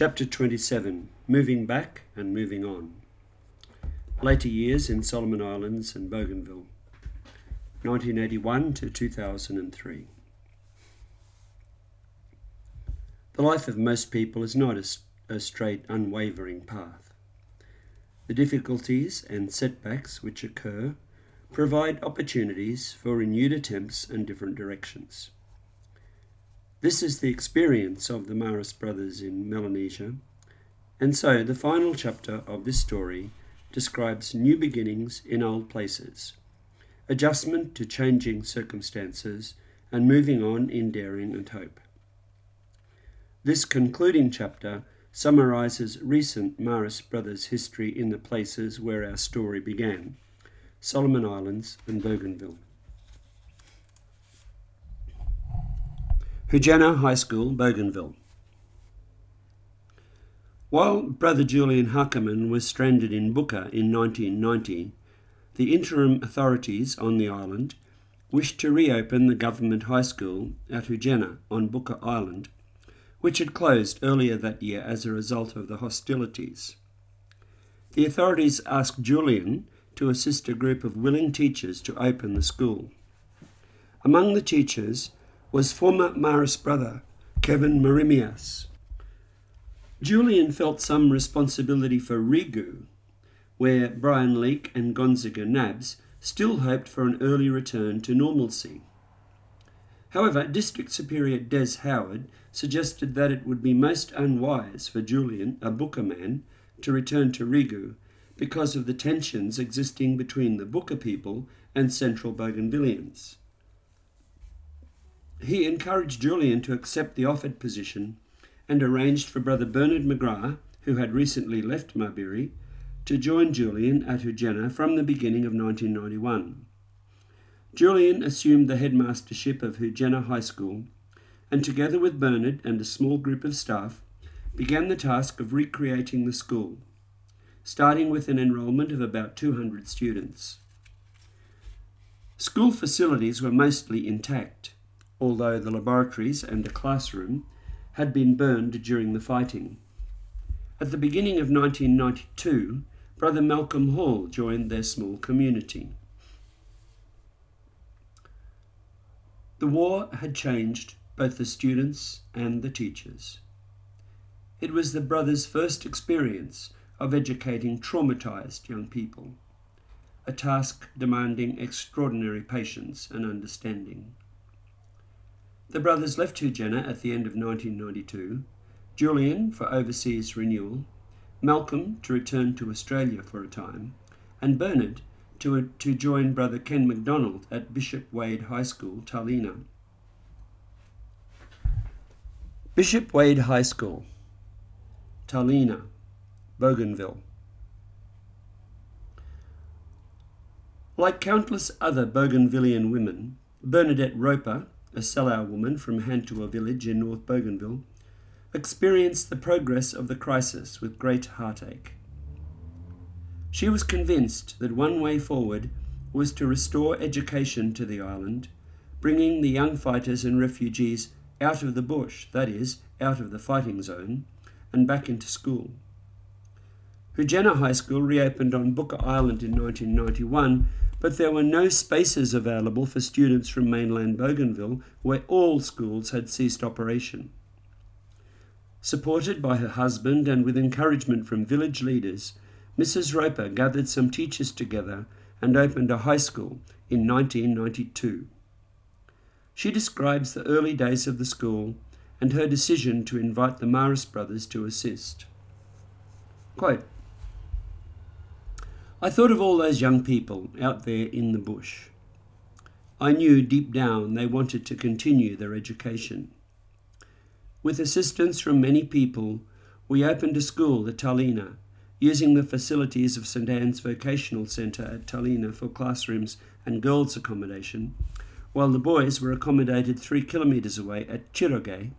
Chapter 27 Moving Back and Moving On. Later years in Solomon Islands and Bougainville, 1981 to 2003. The life of most people is not a, a straight, unwavering path. The difficulties and setbacks which occur provide opportunities for renewed attempts and different directions. This is the experience of the Marist brothers in Melanesia, and so the final chapter of this story describes new beginnings in old places, adjustment to changing circumstances, and moving on in daring and hope. This concluding chapter summarizes recent Marist brothers' history in the places where our story began Solomon Islands and Bougainville. Hutjena High School, Bougainville. While Brother Julian Huckerman was stranded in Buka in 1990, the interim authorities on the island wished to reopen the government high school at Hutjena on Buka Island, which had closed earlier that year as a result of the hostilities. The authorities asked Julian to assist a group of willing teachers to open the school. Among the teachers was former Marist brother Kevin Marimias. Julian felt some responsibility for Rigu, where Brian Leake and Gonzaga Nabs still hoped for an early return to normalcy. However, District Superior Des Howard suggested that it would be most unwise for Julian, a Buka man, to return to Rigu because of the tensions existing between the Buka people and Central Bougainvilleans. He encouraged Julian to accept the offered position and arranged for Brother Bernard McGrath, who had recently left Mabiri, to join Julian at Hutjena from the beginning of 1991. Julian assumed the headmastership of Hutjena High School and, together with Bernard and a small group of staff, began the task of recreating the school, starting with an enrolment of about 200 students. School facilities were mostly intact although the laboratories and the classroom had been burned during the fighting. At the beginning of 1992, Brother Malcolm Hall joined their small community. The war had changed both the students and the teachers. It was the brothers' first experience of educating traumatized young people, a task demanding extraordinary patience and understanding. The brothers left Hutjena at the end of 1992, Julian for overseas renewal, Malcolm to return to Australia for a time, and Bernard to, to join brother Ken MacDonald at Bishop Wade High School, Tarlena. Bishop Wade High School, Tarlena, Bougainville. Like countless other Bougainvillean women, Bernadette Roper a Selau woman from Hantua village in North Bougainville, experienced the progress of the crisis with great heartache. She was convinced that one way forward was to restore education to the island, bringing the young fighters and refugees out of the bush, that is, out of the fighting zone, and back into school. Hutjena High School reopened on Buka Island in 1991 but there were no spaces available for students from mainland Bougainville, where all schools had ceased operation. Supported by her husband and with encouragement from village leaders, Mrs. Roper gathered some teachers together and opened a high school in 1992. She describes the early days of the school and her decision to invite the Marist brothers to assist. Quote, I thought of all those young people out there in the bush. I knew deep down they wanted to continue their education. With assistance from many people, we opened a school at Tarlena, using the facilities of St Anne's Vocational Centre at Tarlena for classrooms and girls' accommodation, while the boys were accommodated three kilometres away at Chiroge,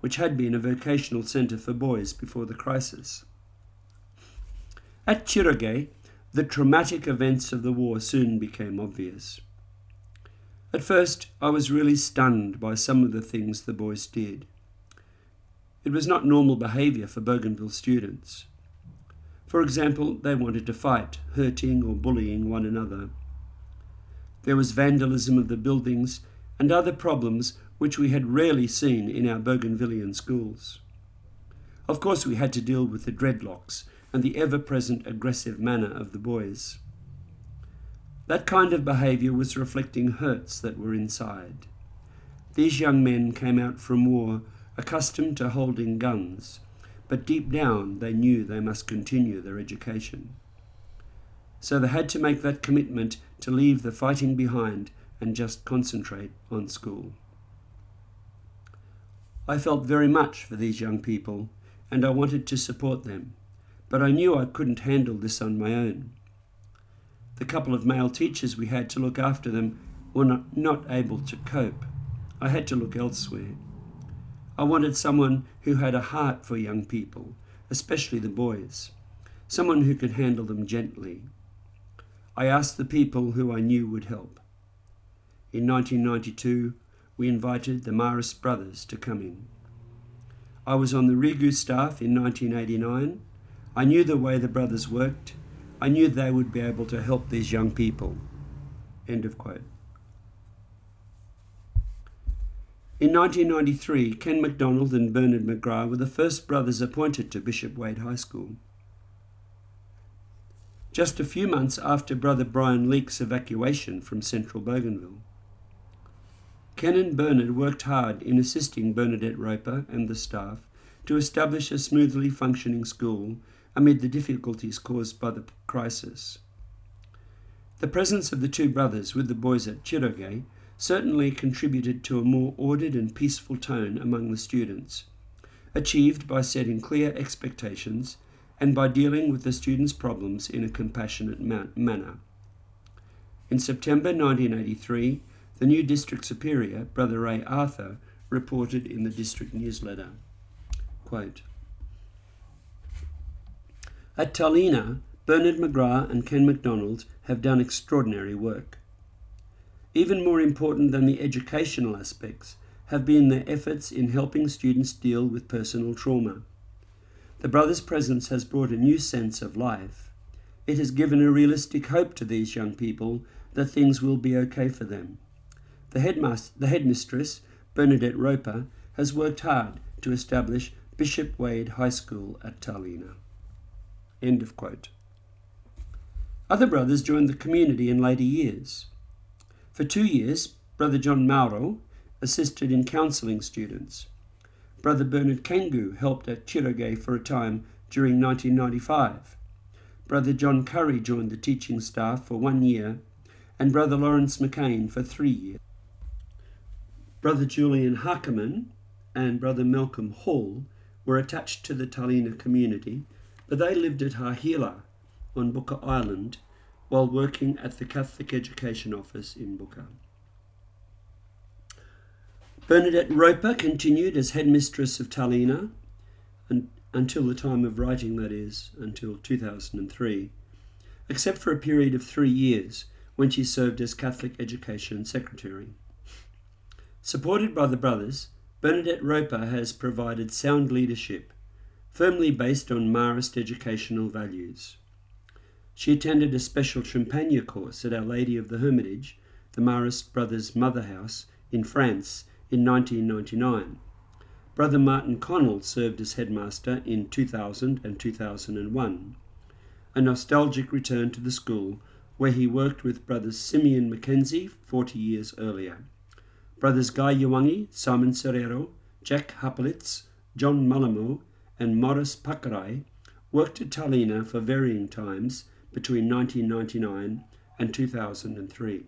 which had been a vocational centre for boys before the crisis. At Chiroge, the traumatic events of the war soon became obvious. At first, I was really stunned by some of the things the boys did. It was not normal behaviour for Bougainville students. For example, they wanted to fight, hurting or bullying one another. There was vandalism of the buildings and other problems which we had rarely seen in our Bougainvillian schools. Of course, we had to deal with the dreadlocks and the ever present aggressive manner of the boys. That kind of behaviour was reflecting hurts that were inside. These young men came out from war accustomed to holding guns, but deep down they knew they must continue their education. So they had to make that commitment to leave the fighting behind and just concentrate on school. I felt very much for these young people and I wanted to support them, but I knew I couldn't handle this on my own. The couple of male teachers we had to look after them were not, not able to cope. I had to look elsewhere. I wanted someone who had a heart for young people, especially the boys, someone who could handle them gently. I asked the people who I knew would help. In 1992, we invited the Marist brothers to come in. I was on the Rigu staff in 1989. I knew the way the brothers worked. I knew they would be able to help these young people. End of quote. In 1993, Ken MacDonald and Bernard McGrath were the first brothers appointed to Bishop Wade High School. Just a few months after Brother Brian Leake's evacuation from central Bougainville. Ken and Bernard worked hard in assisting Bernadette Roper and the staff to establish a smoothly functioning school amid the difficulties caused by the crisis. The presence of the two brothers with the boys at Chirogay certainly contributed to a more ordered and peaceful tone among the students, achieved by setting clear expectations and by dealing with the students' problems in a compassionate ma- manner. In September 1983, the new district superior, Brother Ray Arthur, reported in the district newsletter. Quote, At Tarlena, Bernard McGrath and Ken MacDonald have done extraordinary work. Even more important than the educational aspects have been their efforts in helping students deal with personal trauma. The brothers' presence has brought a new sense of life. It has given a realistic hope to these young people that things will be okay for them. The, headmaster, the headmistress, Bernadette Roper, has worked hard to establish Bishop Wade High School at Tarlena. End of quote. Other brothers joined the community in later years. For two years, Brother John Mauro assisted in counselling students. Brother Bernard Kengu helped at Chirogay for a time during 1995. Brother John Curry joined the teaching staff for one year, and Brother Lawrence McCain for three years. Brother Julian Harkeman and Brother Malcolm Hall were attached to the Tarlena community, but they lived at Hahila on Buka Island while working at the Catholic Education Office in Buka. Bernadette Roper continued as headmistress of Tarlena and, until the time of writing, that is, until 2003, except for a period of three years when she served as Catholic Education Secretary. Supported by the brothers, Bernadette Roper has provided sound leadership, firmly based on Marist educational values. She attended a special Champagnat course at Our Lady of the Hermitage, the Marist Brothers' Mother House, in France in 1999. Brother Martin Connell served as headmaster in 2000 and 2001. A nostalgic return to the school where he worked with Brothers Simeon Mackenzie 40 years earlier. Brothers Guy Yawangi, Simon Serrero, Jack Hapolitz, John Malamo, and Morris Pakarai worked at Tarlena for varying times between 1999 and 2003.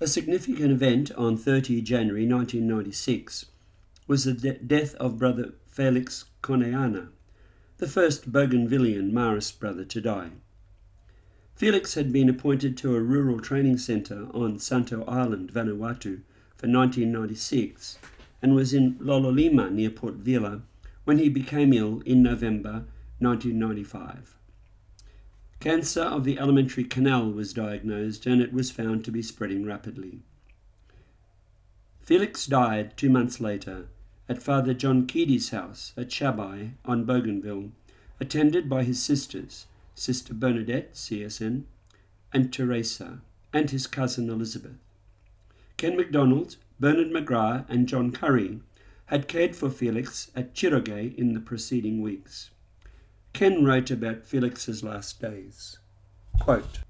A significant event on 30 January 1996 was the de- death of Brother Felix Koneana, the first Bougainvillian Marist brother to die. Felix had been appointed to a rural training centre on Santo Island, Vanuatu, for 1996 and was in Lololima near Port Vila when he became ill in November 1995. Cancer of the alimentary canal was diagnosed and it was found to be spreading rapidly. Felix died two months later at Father John Keady's house at Shabai on Bougainville, attended by his sisters, Sister Bernadette, CSN, and Teresa, and his cousin Elizabeth. Ken MacDonald, Bernard McGrath, and John Curry had cared for Felix at Chirogay in the preceding weeks. Ken wrote about Felix's last days. Quote,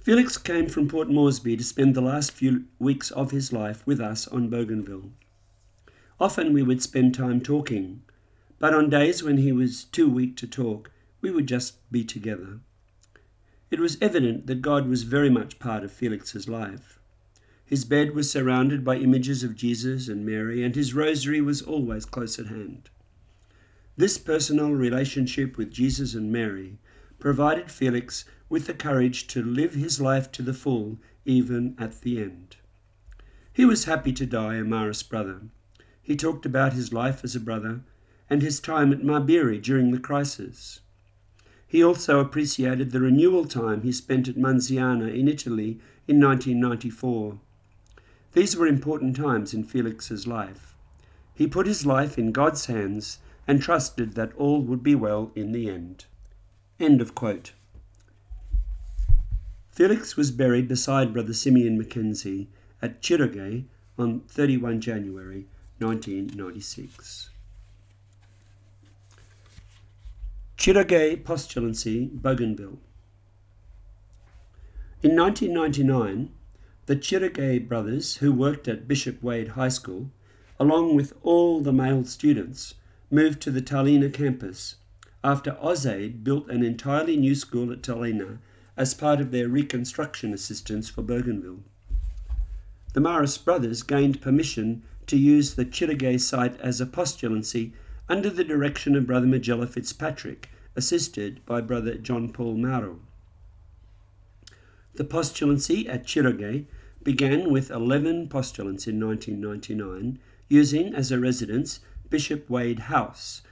Felix came from Port Moresby to spend the last few weeks of his life with us on Bougainville. Often we would spend time talking, but on days when he was too weak to talk, we would just be together. It was evident that God was very much part of Felix's life. His bed was surrounded by images of Jesus and Mary, and his rosary was always close at hand. This personal relationship with Jesus and Mary provided Felix with the courage to live his life to the full, even at the end. He was happy to die a Marist brother. He talked about his life as a brother and his time at Mabiri during the crisis. He also appreciated the renewal time he spent at Manziana in Italy in 1994. These were important times in Felix's life. He put his life in God's hands and trusted that all would be well in the end. End of quote. Felix was buried beside Brother Simeon Mackenzie at Chirogay on 31 January 1996. Chirogay Postulancy, Bougainville. In 1999, the Chirogay brothers, who worked at Bishop Wade High School, along with all the male students, moved to the Tarlena campus after AusAid built an entirely new school at Tarlena as part of their reconstruction assistance for Bougainville. The Marist brothers gained permission to use the Chirogay site as a postulancy under the direction of Brother Magella Fitzpatrick, assisted by Brother John Paul Mauro. The postulancy at Chirogay began with 11 postulants in 1999, using as a residence Bishop Wade House,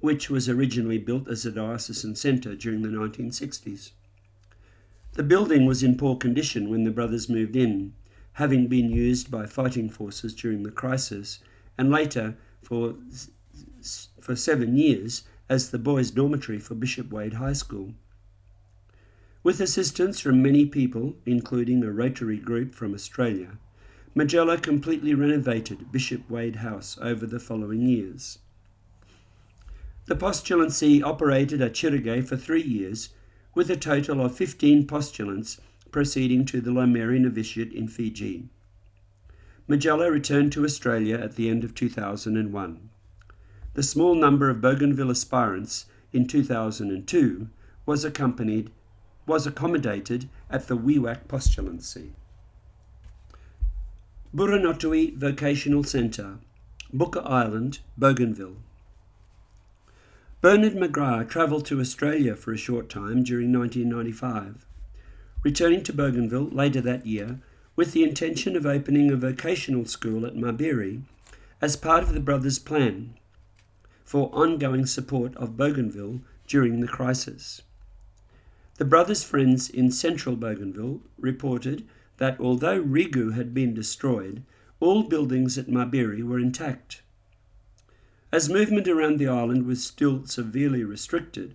which was originally built as a diocesan centre during the 1960s. The building was in poor condition when the brothers moved in, having been used by fighting forces during the crisis and later for, for seven years as the boys' dormitory for Bishop Wade High School. With assistance from many people, including a Rotary group from Australia, Magella completely renovated Bishop Wade House over the following years. The postulancy operated at Chirogay for three years, with a total of 15 postulants proceeding to the Laumeri Novitiate in Fiji. Magella returned to Australia at the end of 2001. The small number of Bougainville aspirants in 2002 was accompanied was accommodated at the Wewak postulancy. Buranotui Vocational Centre, Buka Island, Bougainville. Bernard McGrath travelled to Australia for a short time during 1995, returning to Bougainville later that year with the intention of opening a vocational school at Mabiri as part of the brothers' plan for ongoing support of Bougainville during the crisis. The brothers' friends in central Bougainville reported that although Rigu had been destroyed, all buildings at Mabiri were intact. As movement around the island was still severely restricted,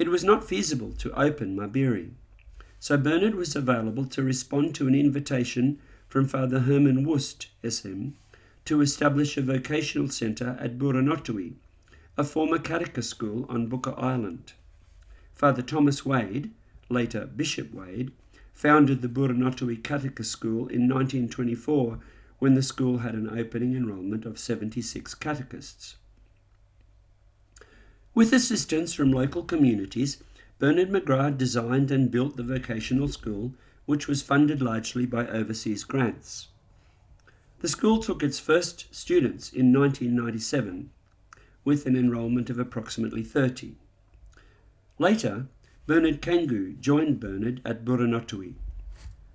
it was not feasible to open Mabiri. So Bernard was available to respond to an invitation from Father Herman Wust, SM, to establish a vocational centre at Buranotui, a former catechist school on Buka Island. Father Thomas Wade, later Bishop Wade, founded the Buranotui Catechist School in 1924 when the school had an opening enrolment of 76 catechists. With assistance from local communities, Bernard McGrath designed and built the vocational school, which was funded largely by overseas grants. The school took its first students in 1997, with an enrolment of approximately 30. Later, Bernard Kengu joined Bernard at Buranotui.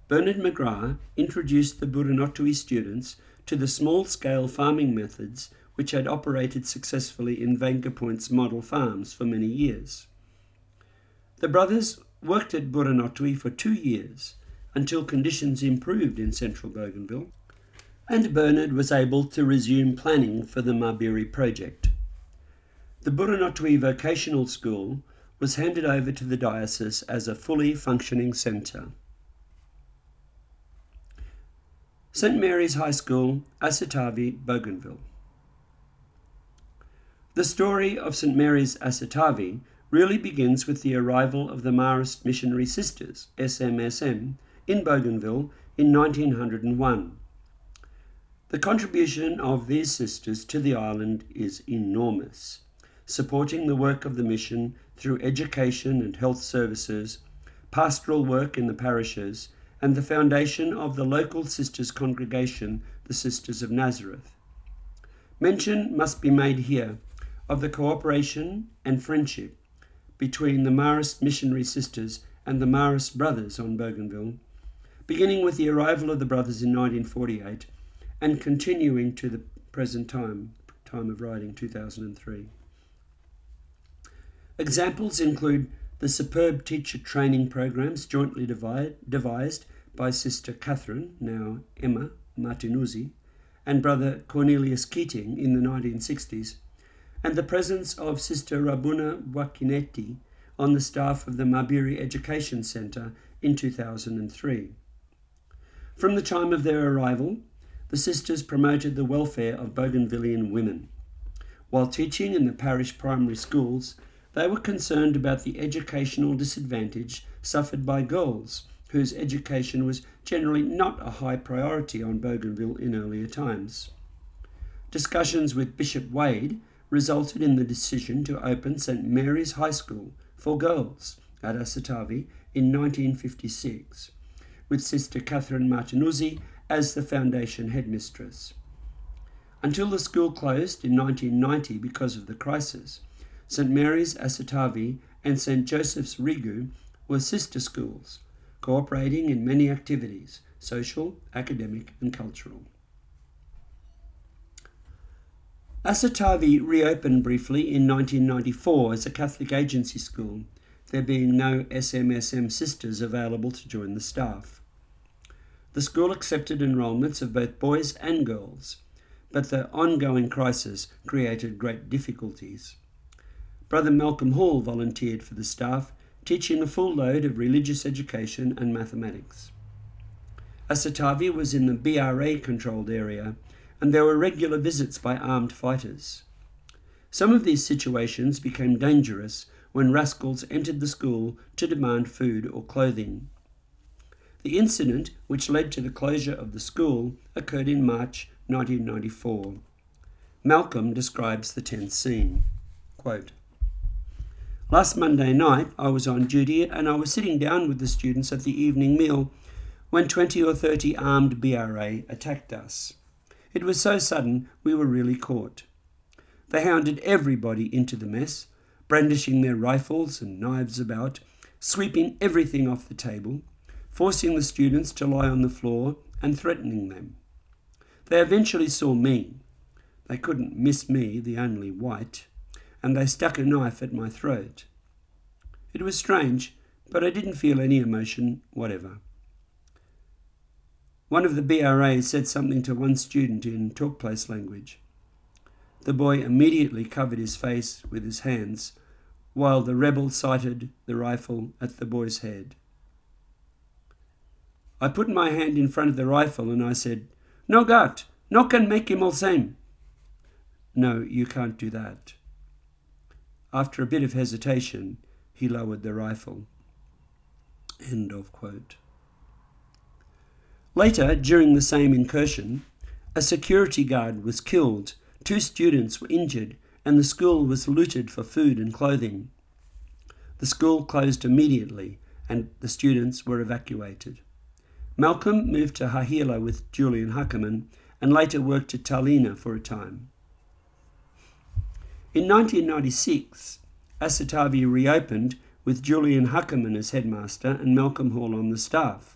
Bernard McGrath introduced the Buranotui students to the small-scale farming methods which had operated successfully in Venkapoint's model farms for many years. The brothers worked at Buranotui for two years until conditions improved in central Bougainville and Bernard was able to resume planning for the Mabiri project. The Buranotui Vocational School was handed over to the diocese as a fully functioning centre. St Mary's High School, Asitavi, Bougainville. The story of St Mary's Asitavi really begins with the arrival of the Marist Missionary Sisters, SMSM, in Bougainville in 1901. The contribution of these sisters to the island is enormous, supporting the work of the mission through education and health services, pastoral work in the parishes, and the foundation of the local sisters' congregation, the Sisters of Nazareth. Mention must be made here of the cooperation and friendship between the Marist missionary sisters and the Marist brothers on Bougainville, beginning with the arrival of the brothers in 1948 and continuing to the present time, time of writing, 2003. Examples include the superb teacher training programs jointly devised by Sister Catherine, now Emma Martinuzzi, and Brother Cornelius Keating in the 1960s, and the presence of Sister Rabuna Wakinetti on the staff of the Mabiri Education Centre in 2003. From the time of their arrival, the sisters promoted the welfare of Bougainvillean women. While teaching in the parish primary schools, they were concerned about the educational disadvantage suffered by girls, whose education was generally not a high priority on Bougainville in earlier times. Discussions with Bishop Wade resulted in the decision to open St Mary's High School for girls at Asitavi in 1956, with Sister Catherine Martinuzzi as the foundation headmistress. Until the school closed in 1990 because of the crisis, St Mary's Asitavi and St Joseph's Rigu were sister schools, cooperating in many activities social, academic, and cultural. Asitavi reopened briefly in 1994 as a Catholic agency school, there being no SMSM sisters available to join the staff. The school accepted enrolments of both boys and girls, but the ongoing crisis created great difficulties. Brother Malcolm Hall volunteered for the staff, teaching a full load of religious education and mathematics. Asitavi was in the BRA controlled area, and there were regular visits by armed fighters. Some of these situations became dangerous when rascals entered the school to demand food or clothing. The incident, which led to the closure of the school, occurred in March 1994. Malcolm describes the tense scene. Quote, Last Monday night, I was on duty and I was sitting down with the students at the evening meal when 20 or 30 armed BRA attacked us. It was so sudden we were really caught. They hounded everybody into the mess, brandishing their rifles and knives about, sweeping everything off the table, forcing the students to lie on the floor and threatening them. They eventually saw me. They couldn't miss me, the only white, and they stuck a knife at my throat. It was strange, but I didn't feel any emotion whatever. One of the BRAs said something to one student in tok ples language. The boy immediately covered his face with his hands, while the rebel sighted the rifle at the boy's head. I put my hand in front of the rifle and I said, No gat, no can make him all same. No, you can't do that. After a bit of hesitation, he lowered the rifle. End of quote. Later, during the same incursion, a security guard was killed, two students were injured, and the school was looted for food and clothing. The school closed immediately, and the students were evacuated. Malcolm moved to Hahila with Julian Huckerman and later worked at Tarlena for a time. In 1996, Asitavi reopened with Julian Huckerman as headmaster and Malcolm Hall on the staff.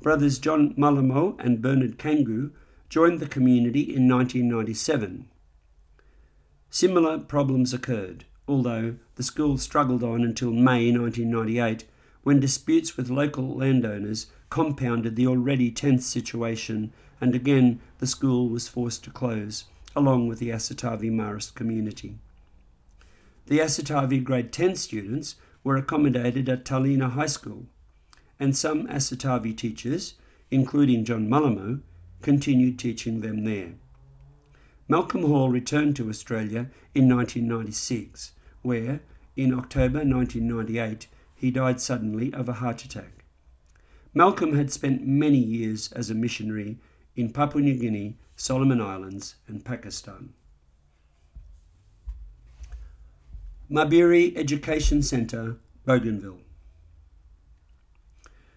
Brothers John Malamo and Bernard Kangu joined the community in 1997. Similar problems occurred, although the school struggled on until May 1998 when disputes with local landowners compounded the already tense situation and again the school was forced to close, along with the Asatavi Marist community. The Asatavi grade 10 students were accommodated at Tarlena High School, and some Asatavi teachers, including John Mullamo, continued teaching them there. Malcolm Hall returned to Australia in 1996, where, in October 1998, he died suddenly of a heart attack. Malcolm had spent many years as a missionary in Papua New Guinea, Solomon Islands, and Pakistan. Mabiri Education Centre, Bougainville.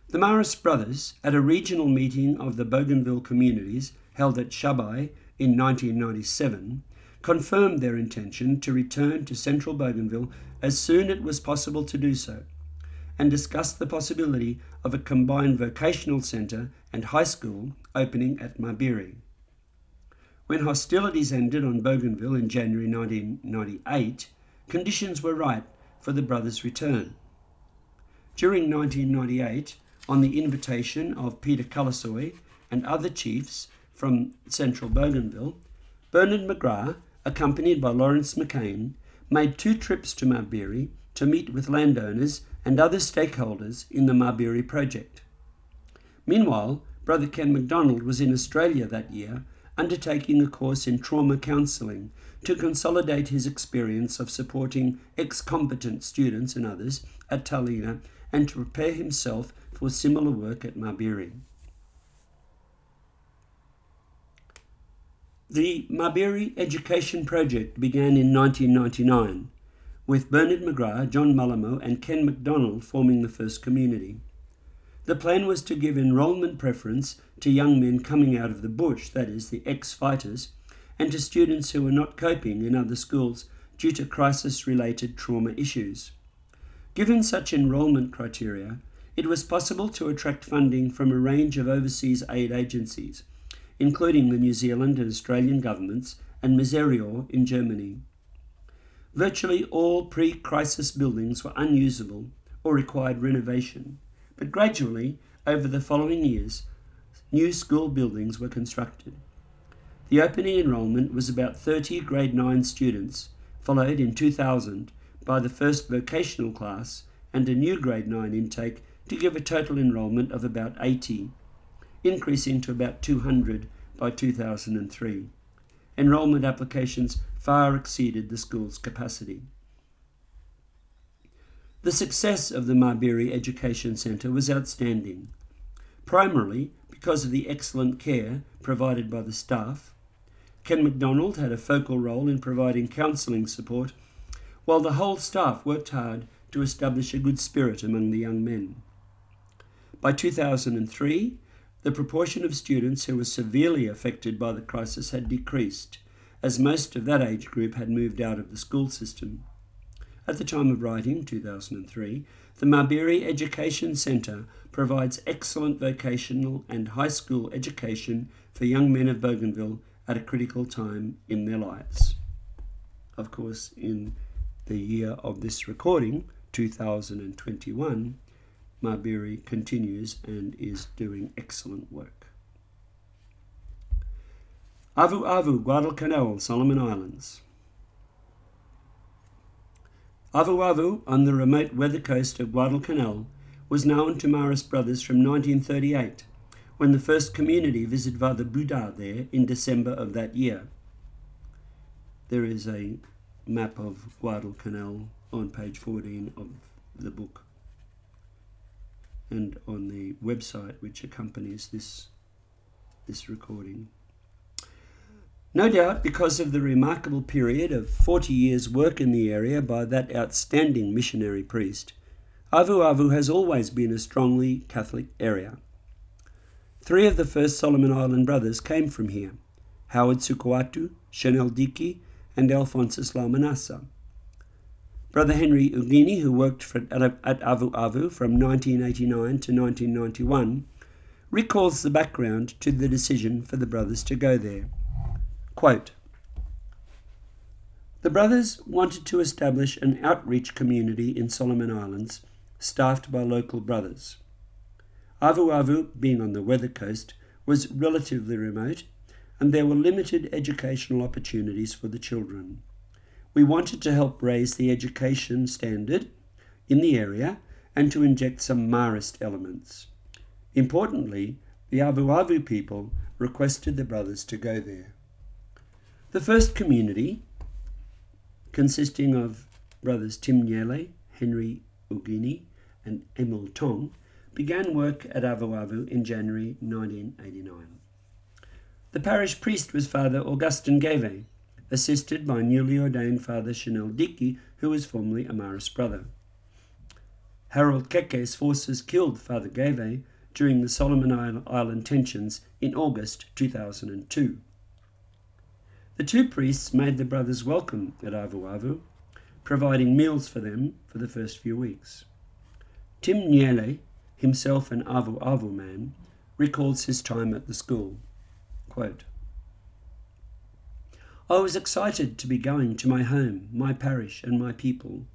The Marist brothers, at a regional meeting of the Bougainville communities held at Shabai in 1997, confirmed their intention to return to central Bougainville as soon as it was possible to do so, and discussed the possibility of a combined vocational centre and high school opening at Mabiri. When hostilities ended on Bougainville in January 1998, conditions were right for the brothers' return. During 1998, on the invitation of Peter Calasoy and other chiefs from central Bougainville, Bernard McGrath, accompanied by Lawrence McCain, made two trips to Mabiri to meet with landowners and other stakeholders in the Mabiri project. Meanwhile, Brother Ken MacDonald was in Australia that year undertaking a course in trauma counselling to consolidate his experience of supporting ex combatant students and others at Tarlena and to prepare himself for similar work at Mabiri. The Mabiri Education Project began in 1999, with Bernard McGrath, John Mullamo, and Ken MacDonald forming the first community. The plan was to give enrolment preference to young men coming out of the bush, that is, the ex fighters, and to students who were not coping in other schools due to crisis related trauma issues. Given such enrolment criteria, it was possible to attract funding from a range of overseas aid agencies including the New Zealand and Australian governments and Misereor in Germany. Virtually all pre crisis buildings were unusable or required renovation, but gradually, over the following years, new school buildings were constructed. The opening enrolment was about 30 grade 9 students, followed in 2000 by the first vocational class and a new grade 9 intake to give a total enrolment of about 80 increasing to about 200 by 2003. Enrolment applications far exceeded the school's capacity. The success of the Mabiri Education Centre was outstanding, primarily because of the excellent care provided by the staff. Ken MacDonald had a focal role in providing counselling support, while the whole staff worked hard to establish a good spirit among the young men. By 2003, the proportion of students who were severely affected by the crisis had decreased, as most of that age group had moved out of the school system. At the time of writing, 2003, the Mabiri Education Centre provides excellent vocational and high school education for young men of Bougainville at a critical time in their lives. Of course, in the year of this recording, 2021, Mabiri continues and is doing excellent work. Avu Avu, Guadalcanal, Solomon Islands. Avu Avu, on the remote weather coast of Guadalcanal, was known to Marist brothers from 1938, when the first community visited Father Buddha there in December of that year. There is a map of Guadalcanal on page 14 of the book and on the website which accompanies this, this recording. No doubt because of the remarkable period of 40 years' work in the area by that outstanding missionary priest, Avu Avu has always been a strongly Catholic area. Three of the first Solomon Island brothers came from here Howard Sukuatu, Chanel Dickey, and Alphonsus Laumanasa. Brother Henry Ugini, who worked for, at Avu Avu from 1989 to 1991, recalls the background to the decision for the brothers to go there. Quote, the brothers wanted to establish an outreach community in Solomon Islands staffed by local brothers. Avu Avu, being on the weather coast, was relatively remote and there were limited educational opportunities for the children. We wanted to help raise the education standard in the area and to inject some Marist elements. Importantly, the Avu Avu people requested the brothers to go there. The first community, consisting of brothers Tim Nyele, Henry Ugini, and Emil Tong, began work at Avu Avu in January 1989. The parish priest was Father Augustin Gave, assisted by newly ordained Father Chanel Dickey, who was formerly a Marist brother. Harold Keke's forces killed Father Gave during the Solomon Island tensions in August 2002. The two priests made the brothers welcome at Avu Avu, providing meals for them for the first few weeks. Tim Nyele, himself an Avu Avu man, recalls his time at the school. Quote, I was excited to be going to my home, my parish, and my people,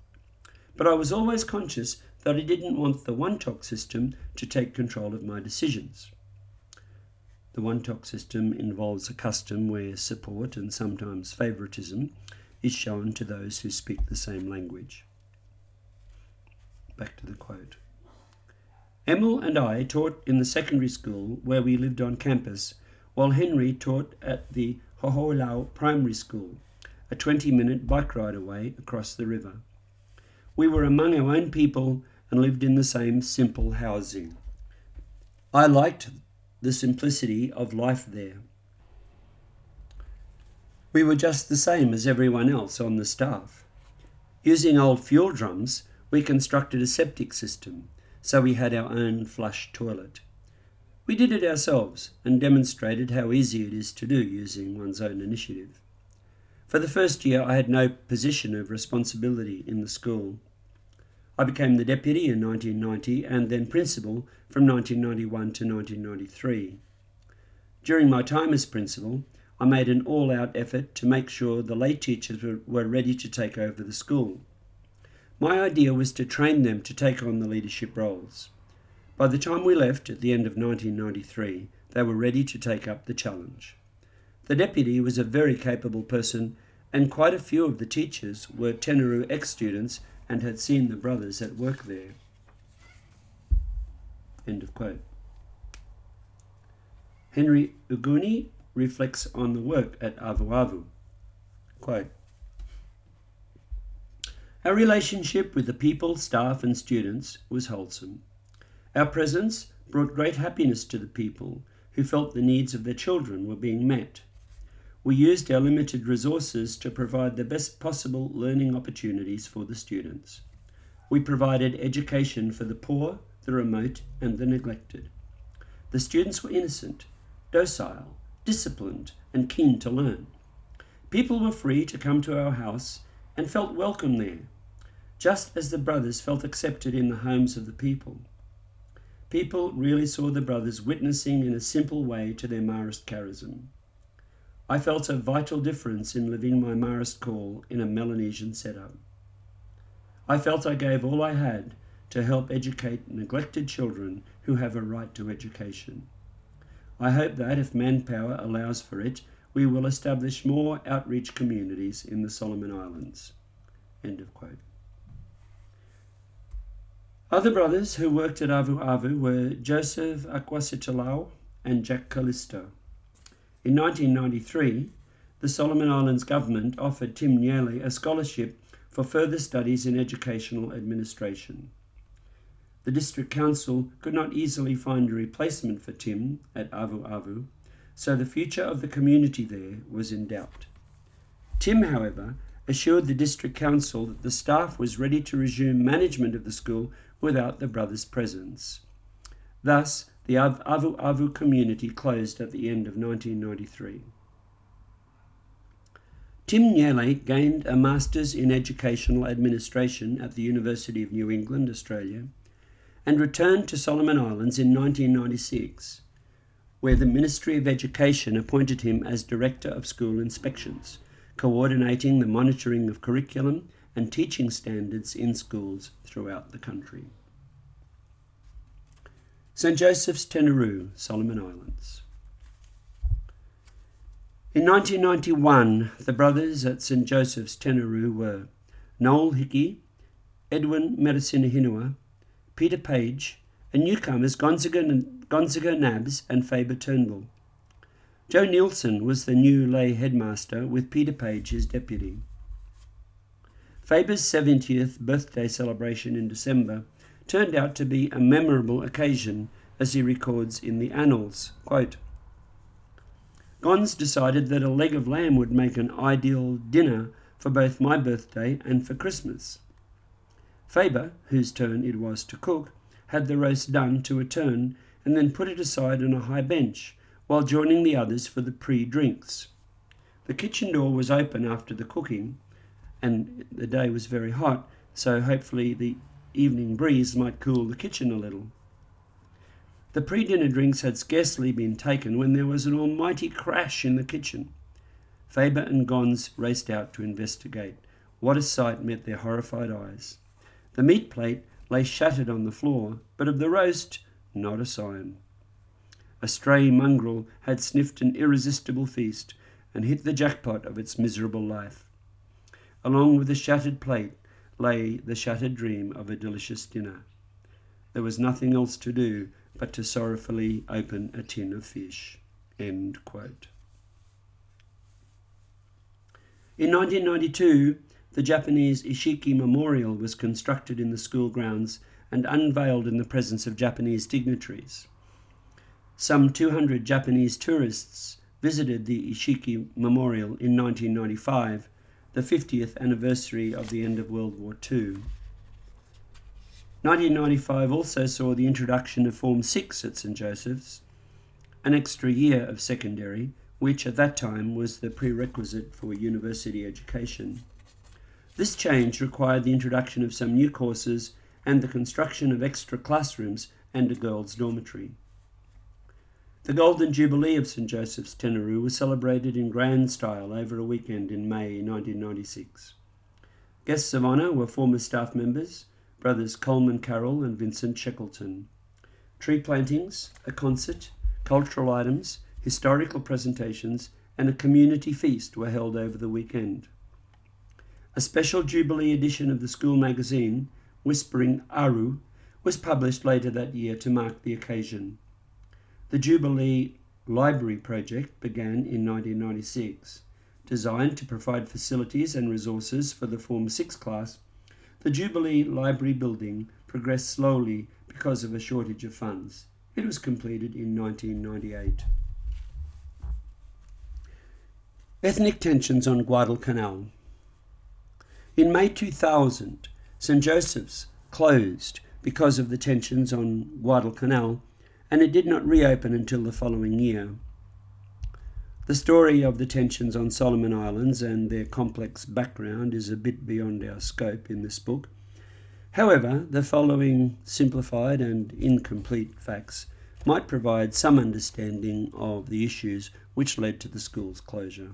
but I was always conscious that I didn't want the one talk system to take control of my decisions. The one talk system involves a custom where support and sometimes favoritism is shown to those who speak the same language. Back to the quote. Emil and I taught in the secondary school where we lived on campus, while Henry taught at the Hoholau Primary School, a 20 minute bike ride away across the river. We were among our own people and lived in the same simple housing. I liked the simplicity of life there. We were just the same as everyone else on the staff. Using old fuel drums, we constructed a septic system, so we had our own flush toilet. We did it ourselves and demonstrated how easy it is to do using one's own initiative. For the first year, I had no position of responsibility in the school. I became the deputy in 1990 and then principal from 1991 to 1993. During my time as principal, I made an all out effort to make sure the lay teachers were, ready to take over the school. My idea was to train them to take on the leadership roles. By the time we left at the end of 1993, they were ready to take up the challenge. The deputy was a very capable person, and quite a few of the teachers were Tenaru ex students and had seen the brothers at work there. End of quote. Henry Uguni reflects on the work at Avu Avu. Quote, Our relationship with the people, staff, and students was wholesome. Our presence brought great happiness to the people who felt the needs of their children were being met. We used our limited resources to provide the best possible learning opportunities for the students. We provided education for the poor, the remote, and the neglected. The students were innocent, docile, disciplined, and keen to learn. People were free to come to our house and felt welcome there, just as the brothers felt accepted in the homes of the people. People really saw the brothers witnessing in a simple way to their Marist charism. I felt a vital difference in living my Marist call in a Melanesian setup. I felt I gave all I had to help educate neglected children who have a right to education. I hope that, if manpower allows for it, we will establish more outreach communities in the Solomon Islands. End of quote. Other brothers who worked at Avu Avu were Joseph Aquasitalau and Jack Callisto. In 1993, the Solomon Islands government offered Tim Nyele a scholarship for further studies in educational administration. The district council could not easily find a replacement for Tim at Avu Avu, so the future of the community there was in doubt. Tim, however, assured the district council that the staff was ready to resume management of the school without the brothers' presence. Thus, the Avu Avu community closed at the end of 1993. Tim Nyele gained a Master's in Educational Administration at the University of New England, Australia, and returned to Solomon Islands in 1996, where the Ministry of Education appointed him as Director of School Inspections, coordinating the monitoring of curriculum and teaching standards in schools throughout the country. St. Joseph's Tenaru, Solomon Islands. In 1991, the brothers at St Joseph's Tenaru were Noel Hickey, Edwin Medicinahinua, Peter Page, and newcomers Gonzaga, Gonzaga Nabs and Faber Turnbull. Joe Nielsen was the new lay headmaster, with Peter Page his deputy. Faber's 70th birthday celebration in December turned out to be a memorable occasion, as he records in the Annals. Quote, Gons decided that a leg of lamb would make an ideal dinner for both my birthday and for Christmas. Faber, whose turn it was to cook, had the roast done to a turn and then put it aside on a high bench while joining the others for the pre drinks. The kitchen door was open after the cooking, and the day was very hot, so hopefully the evening breeze might cool the kitchen a little. The pre dinner drinks had scarcely been taken when there was an almighty crash in the kitchen. Faber and Gons raced out to investigate. What a sight met their horrified eyes! The meat plate lay shattered on the floor, but of the roast, not a sign. A stray mongrel had sniffed an irresistible feast and hit the jackpot of its miserable life. Along with the shattered plate lay the shattered dream of a delicious dinner. There was nothing else to do but to sorrowfully open a tin of fish. In 1992, the Japanese Ishiki Memorial was constructed in the school grounds and unveiled in the presence of Japanese dignitaries. Some 200 Japanese tourists visited the Ishiki Memorial in 1995, the 50th anniversary of the end of World War II. 1995 also saw the introduction of Form 6 at St Joseph's, an extra year of secondary, which at that time was the prerequisite for university education. This change required the introduction of some new courses and the construction of extra classrooms and a girls' dormitory. The Golden Jubilee of St Joseph's Tenaru was celebrated in grand style over a weekend in May 1996. Guests of honour were former staff members, brothers Coleman Carroll and Vincent Shackleton. Tree plantings, a concert, cultural items, historical presentations, and a community feast were held over the weekend. A special Jubilee edition of the school magazine, Whispering Aru, was published later that year to mark the occasion. The Jubilee Library project began in 1996. Designed to provide facilities and resources for the Form 6 class, the Jubilee Library building progressed slowly because of a shortage of funds. It was completed in 1998. Ethnic tensions on Guadalcanal. In May 2000, St. Joseph's closed because of the tensions on Guadalcanal, and it did not reopen until the following year. The story of the tensions on Solomon Islands and their complex background is a bit beyond our scope in this book. However, the following simplified and incomplete facts might provide some understanding of the issues which led to the school's closure.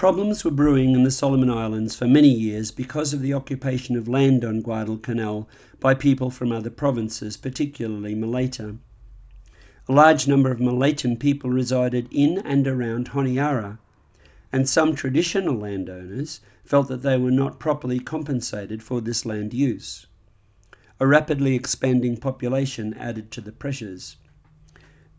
Problems were brewing in the Solomon Islands for many years because of the occupation of land on Guadalcanal by people from other provinces, particularly Malaita. A large number of Malaitan people resided in and around Honiara, and some traditional landowners felt that they were not properly compensated for this land use. A rapidly expanding population added to the pressures.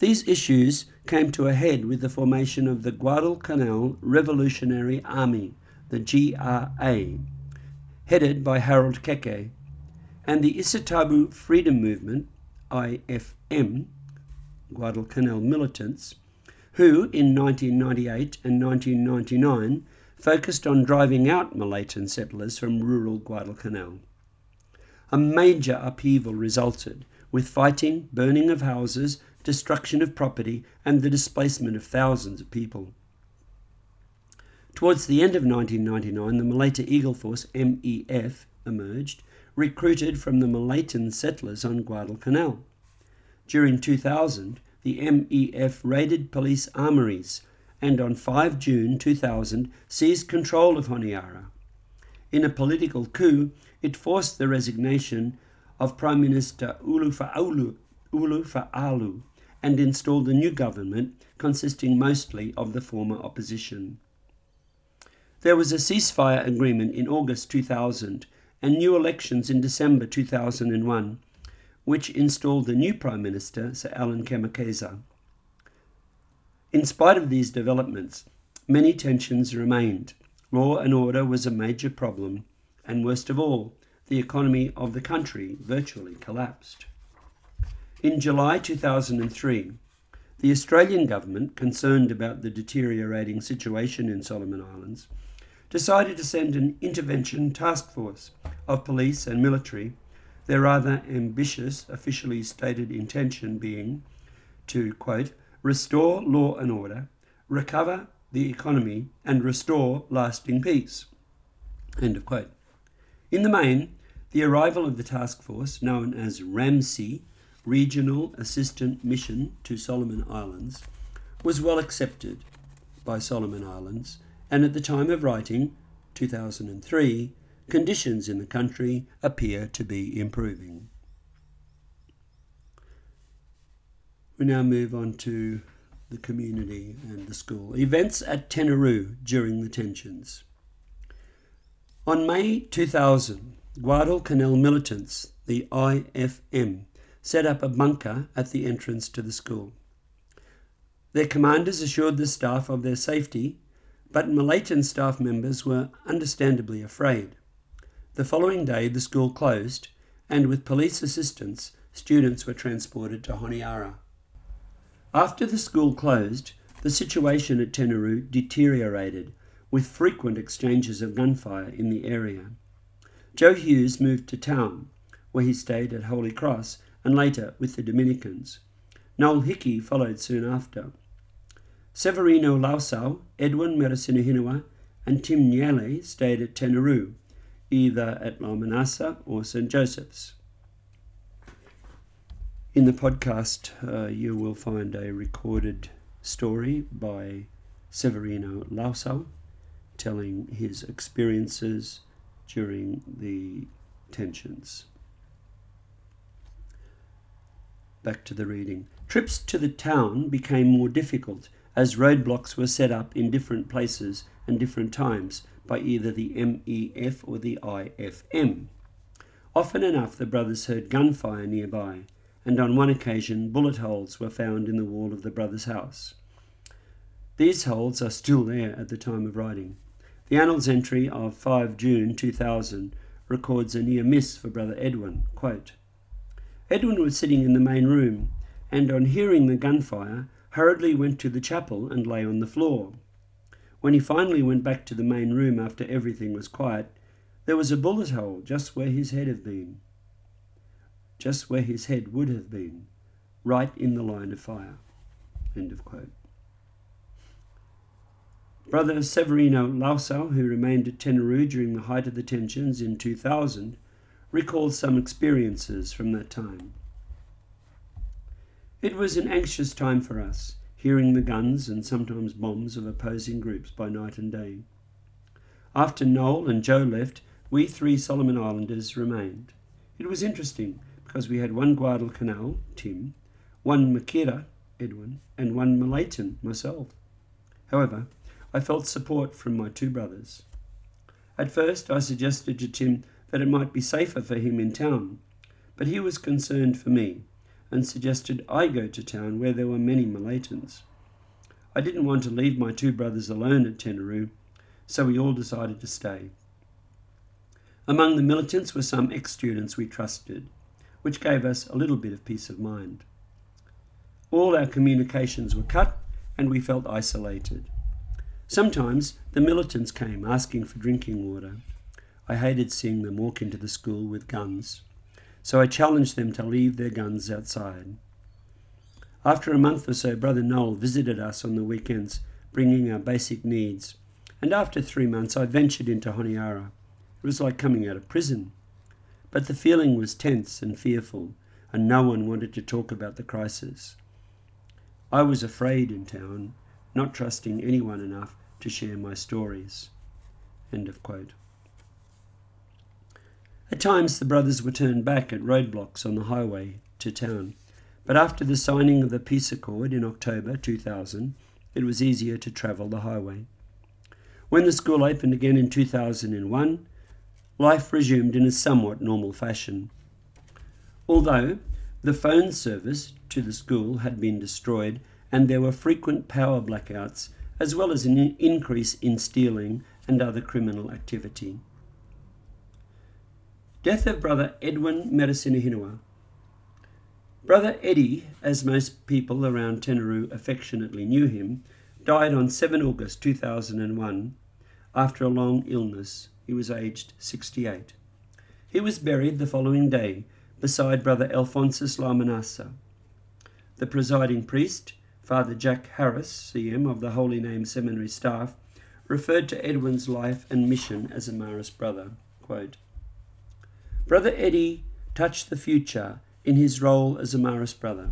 These issues came to a head with the formation of the Guadalcanal Revolutionary Army, the GRA, headed by Harold Keke, and the Isatabu Freedom Movement, IFM, Guadalcanal militants, who in 1998 and 1999 focused on driving out Malaitan settlers from rural Guadalcanal. A major upheaval resulted, with fighting, burning of houses, destruction of property, and the displacement of thousands of people. Towards the end of 1999, the Malaita Eagle Force, MEF, emerged, recruited from the Malaitan settlers on Guadalcanal. During 2000, the MEF raided police armories and on 5 June 2000 seized control of Honiara. In a political coup, it forced the resignation of Prime Minister Ulu Fa'alu, Ulu Fa'alu and installed a new government consisting mostly of the former opposition. There was a ceasefire agreement in August 2000 and new elections in December 2001, which installed the new Prime Minister, Sir Allan Kemakeza. In spite of these developments, many tensions remained. Law and order was a major problem, and worst of all, the economy of the country virtually collapsed. In July 2003, the Australian government, concerned about the deteriorating situation in Solomon Islands, decided to send an intervention task force of police and military, their rather ambitious officially stated intention being to, quote, restore law and order, recover the economy, and restore lasting peace. End of quote. In the main, the arrival of the task force, known as RAMSI, Regional Assistance Mission to Solomon Islands, was well accepted by Solomon Islands and at the time of writing, 2003, conditions in the country appear to be improving. We now move on to the community and the school. Events at Tenaru during the tensions. On May 2000, Guadalcanal militants, the IFM, set up a bunker at the entrance to the school. Their commanders assured the staff of their safety but Malaitan staff members were understandably afraid. The following day, the school closed, and with police assistance, students were transported to Honiara. After the school closed, the situation at Tenaru deteriorated, with frequent exchanges of gunfire in the area. Joe Hughes moved to town, where he stayed at Holy Cross and later with the Dominicans. Noel Hickey followed soon after. Severino Lausau, Edwin Marasinahinawa, and Tim Nyele stayed at Tenaru, either at La or St. Joseph's. In the podcast, uh, you will find a recorded story by Severino Lausau telling his experiences during the tensions. Back to the reading. Trips to the town became more difficult as roadblocks were set up in different places and different times by either the MEF or the IFM. Often enough, the brothers heard gunfire nearby, and on one occasion, bullet holes were found in the wall of the brothers' house. These holes are still there at the time of writing. The Annals entry of 5 June 2000 records a near miss for Brother Edwin. Quote, Edwin was sitting in the main room, and on hearing the gunfire, hurriedly went to the chapel and lay on the floor. When he finally went back to the main room after everything was quiet, there was a bullet hole just where his head had been. Just where his head would have been, right in the line of fire. End of quote. Brother Severino Lausau, who remained at Tenaru during the height of the tensions in 2000, recalls some experiences from that time. It was an anxious time for us, hearing the guns and sometimes bombs of opposing groups by night and day. After Noel and Joe left, we three Solomon Islanders remained. It was interesting because we had one Guadalcanal, Tim, one Makira, Edwin, and one Malaitan, myself. However, I felt support from my two brothers. At first, I suggested to Tim that it might be safer for him in town, but he was concerned for me and suggested I go to town where there were many Malaitans. I didn't want to leave my two brothers alone at Tenaru, so we all decided to stay. Among the militants were some ex students we trusted, which gave us a little bit of peace of mind. All our communications were cut and we felt isolated. Sometimes the militants came asking for drinking water. I hated seeing them walk into the school with guns so I challenged them to leave their guns outside. After a month or so, Brother Noel visited us on the weekends, bringing our basic needs, and after three months I ventured into Honiara. It was like coming out of prison. But the feeling was tense and fearful, and no one wanted to talk about the crisis. I was afraid in town, not trusting anyone enough to share my stories. End of quote. At times the brothers were turned back at roadblocks on the highway to town, but after the signing of the peace accord in October 2000, it was easier to travel the highway. When the school opened again in 2001, life resumed in a somewhat normal fashion. Although the phone service to the school had been destroyed and there were frequent power blackouts, as well as an increase in stealing and other criminal activity. Death of Brother Edwin Meresinihinawa. Brother Eddie, as most people around Tenaru affectionately knew him, died on 7 August 2001 after a long illness. He was aged 68. He was buried the following day beside Brother Alphonsus Lamanasa. The presiding priest, Father Jack Harris, CM of the Holy Name Seminary staff, referred to Edwin's life and mission as a Marist brother. Quote, Brother Eddie touched the future in his role as a Marist brother.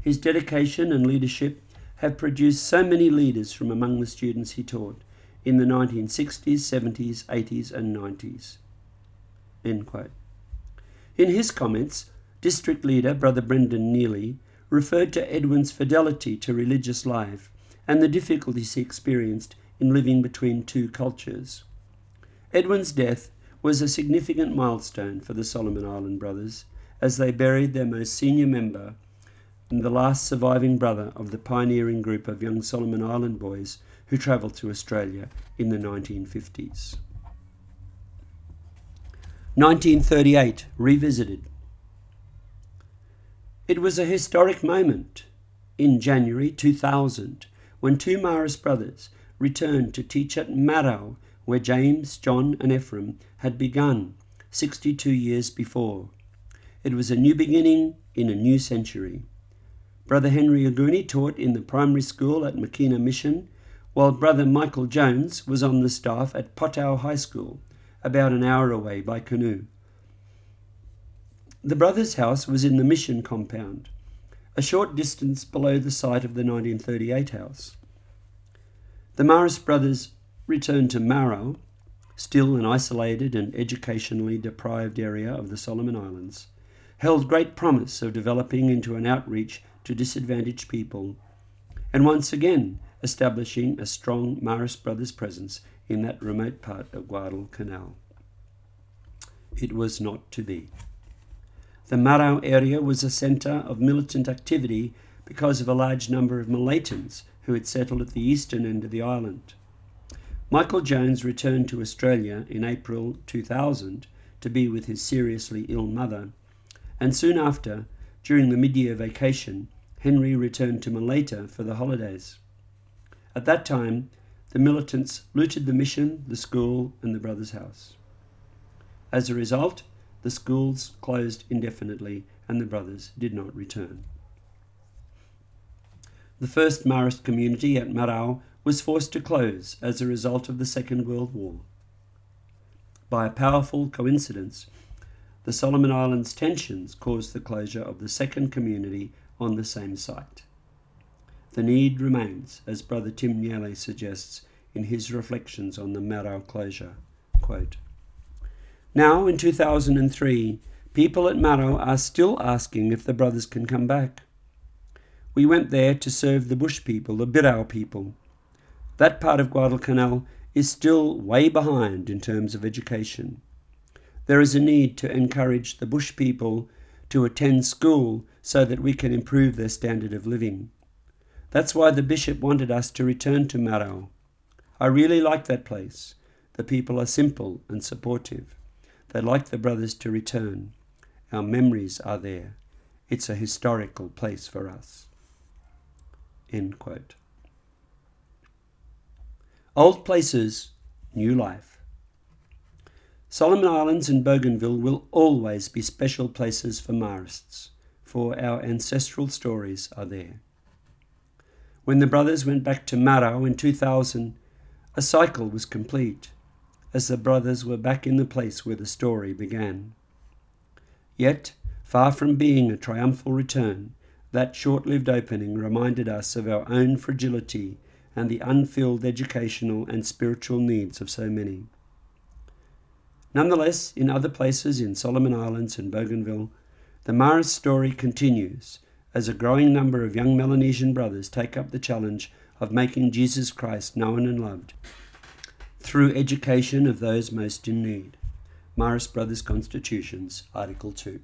His dedication and leadership have produced so many leaders from among the students he taught in the 1960s, 70s, 80s, and 90s. End quote. In his comments, District Leader Brother Brendan Neely referred to Edwin's fidelity to religious life and the difficulties he experienced in living between two cultures. Edwin's death was a significant milestone for the Solomon Island brothers as they buried their most senior member and the last surviving brother of the pioneering group of young Solomon Island boys who travelled to Australia in the 1950s. 1938 Revisited. It was a historic moment in January 2000 when two Marist brothers returned to teach at Marau where James, John, and Ephraim had begun 62 years before. It was a new beginning in a new century. Brother Henry Aguni taught in the primary school at Makina Mission, while Brother Michael Jones was on the staff at Potow High School, about an hour away by canoe. The brothers' house was in the mission compound, a short distance below the site of the 1938 house. The Marist brothers returned to Marau, still an isolated and educationally deprived area of the Solomon Islands, held great promise of developing into an outreach to disadvantaged people, and once again establishing a strong Marist Brothers presence in that remote part of Guadalcanal. It was not to be. The Marau area was a centre of militant activity because of a large number of Malaitans who had settled at the eastern end of the island. Michael Jones returned to Australia in April 2000 to be with his seriously ill mother, and soon after, during the mid year vacation, Henry returned to Malaita for the holidays. At that time, the militants looted the mission, the school, and the brothers' house. As a result, the schools closed indefinitely and the brothers did not return. The first Marist community at Marau was forced to close as a result of the Second World War. By a powerful coincidence, the Solomon Islands tensions caused the closure of the second community on the same site. The need remains, as Brother Tim Nyele suggests in his reflections on the Marau closure. Quote, now, in 2003, people at Marau are still asking if the brothers can come back. We went there to serve the bush people, the Birao people, that part of Guadalcanal is still way behind in terms of education. There is a need to encourage the bush people to attend school so that we can improve their standard of living. That's why the bishop wanted us to return to Marau. I really like that place. The people are simple and supportive. They like the brothers to return. Our memories are there. It's a historical place for us. End quote. Old places, new life. Solomon Islands and Bougainville will always be special places for Marists, for our ancestral stories are there. When the brothers went back to Marau in 2000, a cycle was complete, as the brothers were back in the place where the story began. Yet, far from being a triumphal return, that short lived opening reminded us of our own fragility and the unfilled educational and spiritual needs of so many. Nonetheless, in other places in Solomon Islands and Bougainville, the Marist story continues as a growing number of young Melanesian brothers take up the challenge of making Jesus Christ known and loved through education of those most in need. Marist Brothers Constitutions, Article 2.